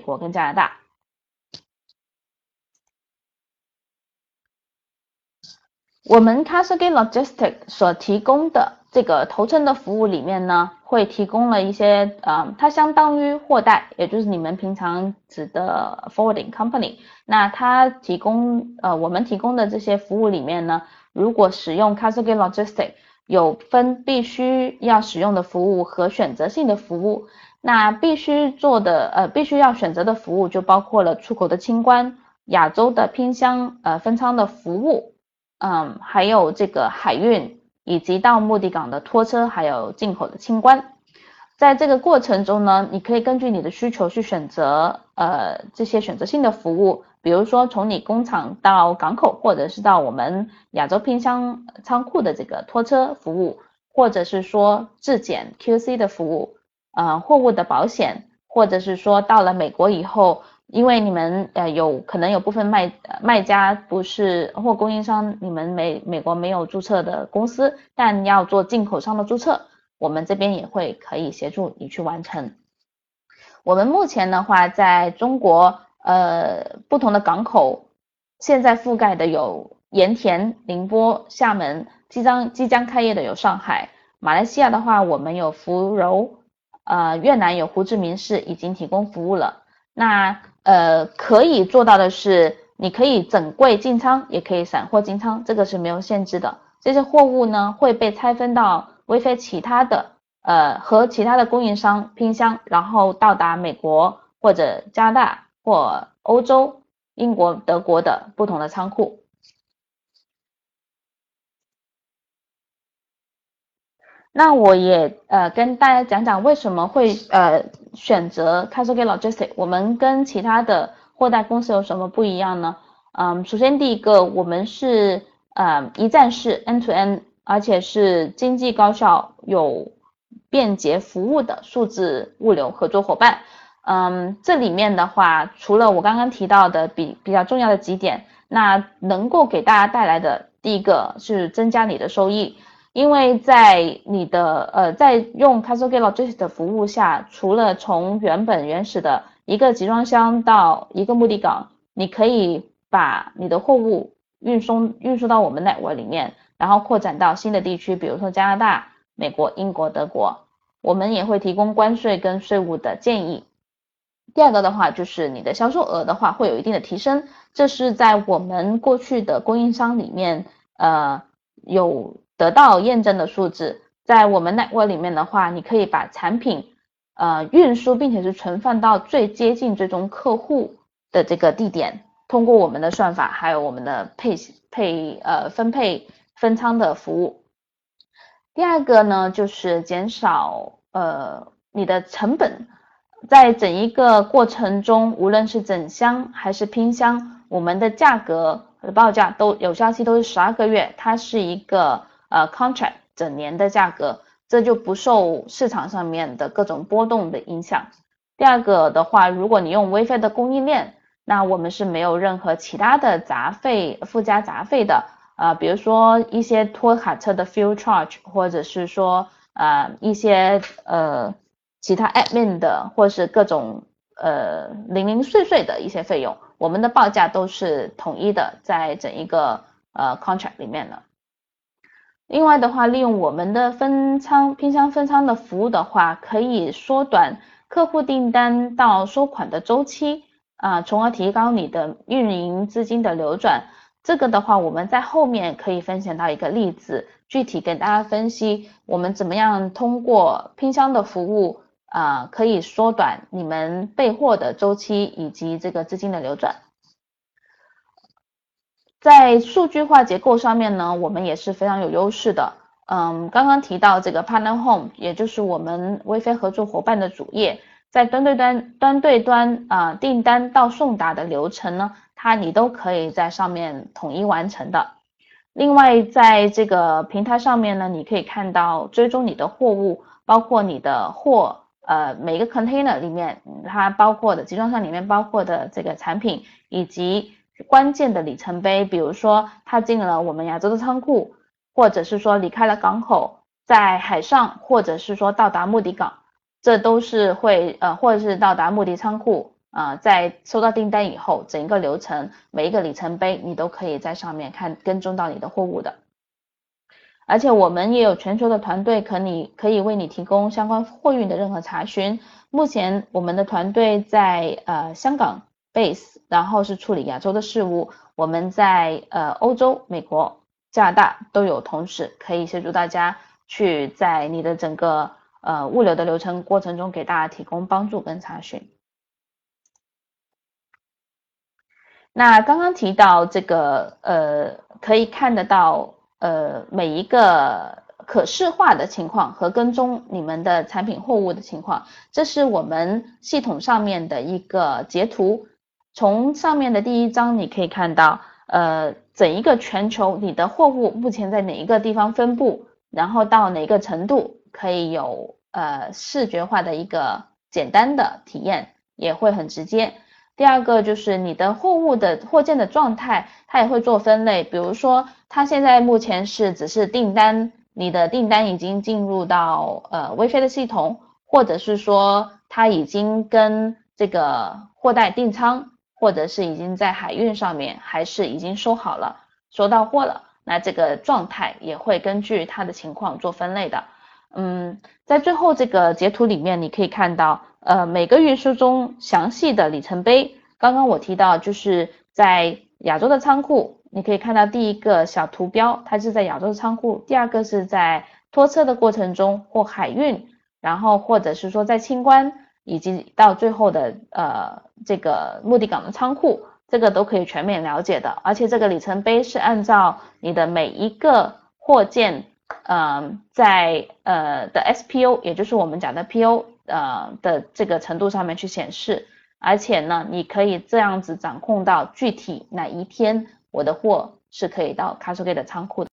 国跟加拿大。我们 Cascade Logistic 所提供的这个头程的服务里面呢，会提供了一些呃，它相当于货代，也就是你们平常指的 forwarding company。那它提供呃，我们提供的这些服务里面呢，如果使用 Cascade Logistic，有分必须要使用的服务和选择性的服务。那必须做的呃，必须要选择的服务就包括了出口的清关、亚洲的拼箱呃分仓的服务。嗯，还有这个海运，以及到目的港的拖车，还有进口的清关，在这个过程中呢，你可以根据你的需求去选择呃这些选择性的服务，比如说从你工厂到港口，或者是到我们亚洲拼箱仓库的这个拖车服务，或者是说质检 QC 的服务，呃货物的保险，或者是说到了美国以后。因为你们呃有可能有部分卖卖家不是或供应商，你们美美国没有注册的公司，但要做进口商的注册，我们这边也会可以协助你去完成。我们目前的话，在中国呃不同的港口，现在覆盖的有盐田、宁波、厦门，即将即将开业的有上海、马来西亚的话，我们有福柔，呃越南有胡志明市已经提供服务了，那。呃，可以做到的是，你可以整柜进仓，也可以散货进仓，这个是没有限制的。这些货物呢会被拆分到微飞其他的呃和其他的供应商拼箱，然后到达美国或者加拿大或欧洲、英国、德国的不同的仓库。那我也呃跟大家讲讲为什么会呃选择 Cascade Logistics，我们跟其他的货代公司有什么不一样呢？嗯，首先第一个，我们是呃一站式 N to N，而且是经济高效、有便捷服务的数字物流合作伙伴。嗯，这里面的话，除了我刚刚提到的比比较重要的几点，那能够给大家带来的第一个是增加你的收益。因为在你的呃，在用 Cascade Logistics 的服务下，除了从原本原始的一个集装箱到一个目的港，你可以把你的货物运送运输到我们 network 里面，然后扩展到新的地区，比如说加拿大、美国、英国、德国，我们也会提供关税跟税务的建议。第二个的话，就是你的销售额的话会有一定的提升，这是在我们过去的供应商里面呃有。得到验证的数字，在我们 network 里面的话，你可以把产品呃运输，并且是存放到最接近最终客户的这个地点，通过我们的算法，还有我们的配配呃分配分仓的服务。第二个呢，就是减少呃你的成本，在整一个过程中，无论是整箱还是拼箱，我们的价格和报价都有效期都是十二个月，它是一个。呃，contract 整年的价格，这就不受市场上面的各种波动的影响。第二个的话，如果你用 WiFi 的供应链，那我们是没有任何其他的杂费、附加杂费的。呃，比如说一些拖卡车的 fuel charge，或者是说呃一些呃其他 admin 的，或是各种呃零零碎碎的一些费用，我们的报价都是统一的，在整一个呃 contract 里面的。另外的话，利用我们的分仓拼箱分仓的服务的话，可以缩短客户订单到收款的周期啊，从而提高你的运营资金的流转。这个的话，我们在后面可以分享到一个例子，具体给大家分析我们怎么样通过拼箱的服务啊，可以缩短你们备货的周期以及这个资金的流转。在数据化结构上面呢，我们也是非常有优势的。嗯，刚刚提到这个 Partner Home，也就是我们微飞合作伙伴的主页，在端对端、端对端啊订单到送达的流程呢，它你都可以在上面统一完成的。另外，在这个平台上面呢，你可以看到追踪你的货物，包括你的货，呃，每个 container 里面它包括的集装箱里面包括的这个产品以及。关键的里程碑，比如说他进了我们亚洲的仓库，或者是说离开了港口，在海上，或者是说到达目的港，这都是会呃，或者是到达目的仓库，啊，在收到订单以后，整个流程每一个里程碑，你都可以在上面看跟踪到你的货物的。而且我们也有全球的团队，可你可以为你提供相关货运的任何查询。目前我们的团队在呃香港 base，然后是处理亚洲的事务。我们在呃欧洲、美国、加拿大都有同事，可以协助大家去在你的整个呃物流的流程过程中给大家提供帮助跟查询。那刚刚提到这个呃，可以看得到呃每一个可视化的情况和跟踪你们的产品货物的情况，这是我们系统上面的一个截图。从上面的第一张你可以看到，呃，整一个全球你的货物目前在哪一个地方分布，然后到哪个程度可以有呃视觉化的一个简单的体验，也会很直接。第二个就是你的货物的货件的状态，它也会做分类。比如说，它现在目前是只是订单，你的订单已经进入到呃微飞的系统，或者是说它已经跟这个货代订仓，或者是已经在海运上面，还是已经收好了，收到货了。那这个状态也会根据它的情况做分类的。嗯，在最后这个截图里面，你可以看到。呃，每个运输中详细的里程碑，刚刚我提到就是在亚洲的仓库，你可以看到第一个小图标，它是在亚洲的仓库；第二个是在拖车的过程中或海运，然后或者是说在清关，以及到最后的呃这个目的港的仓库，这个都可以全面了解的。而且这个里程碑是按照你的每一个货件，嗯，在呃的 SPO，也就是我们讲的 PO。呃的这个程度上面去显示，而且呢，你可以这样子掌控到具体哪一天我的货是可以到 c a s c a 的仓库的。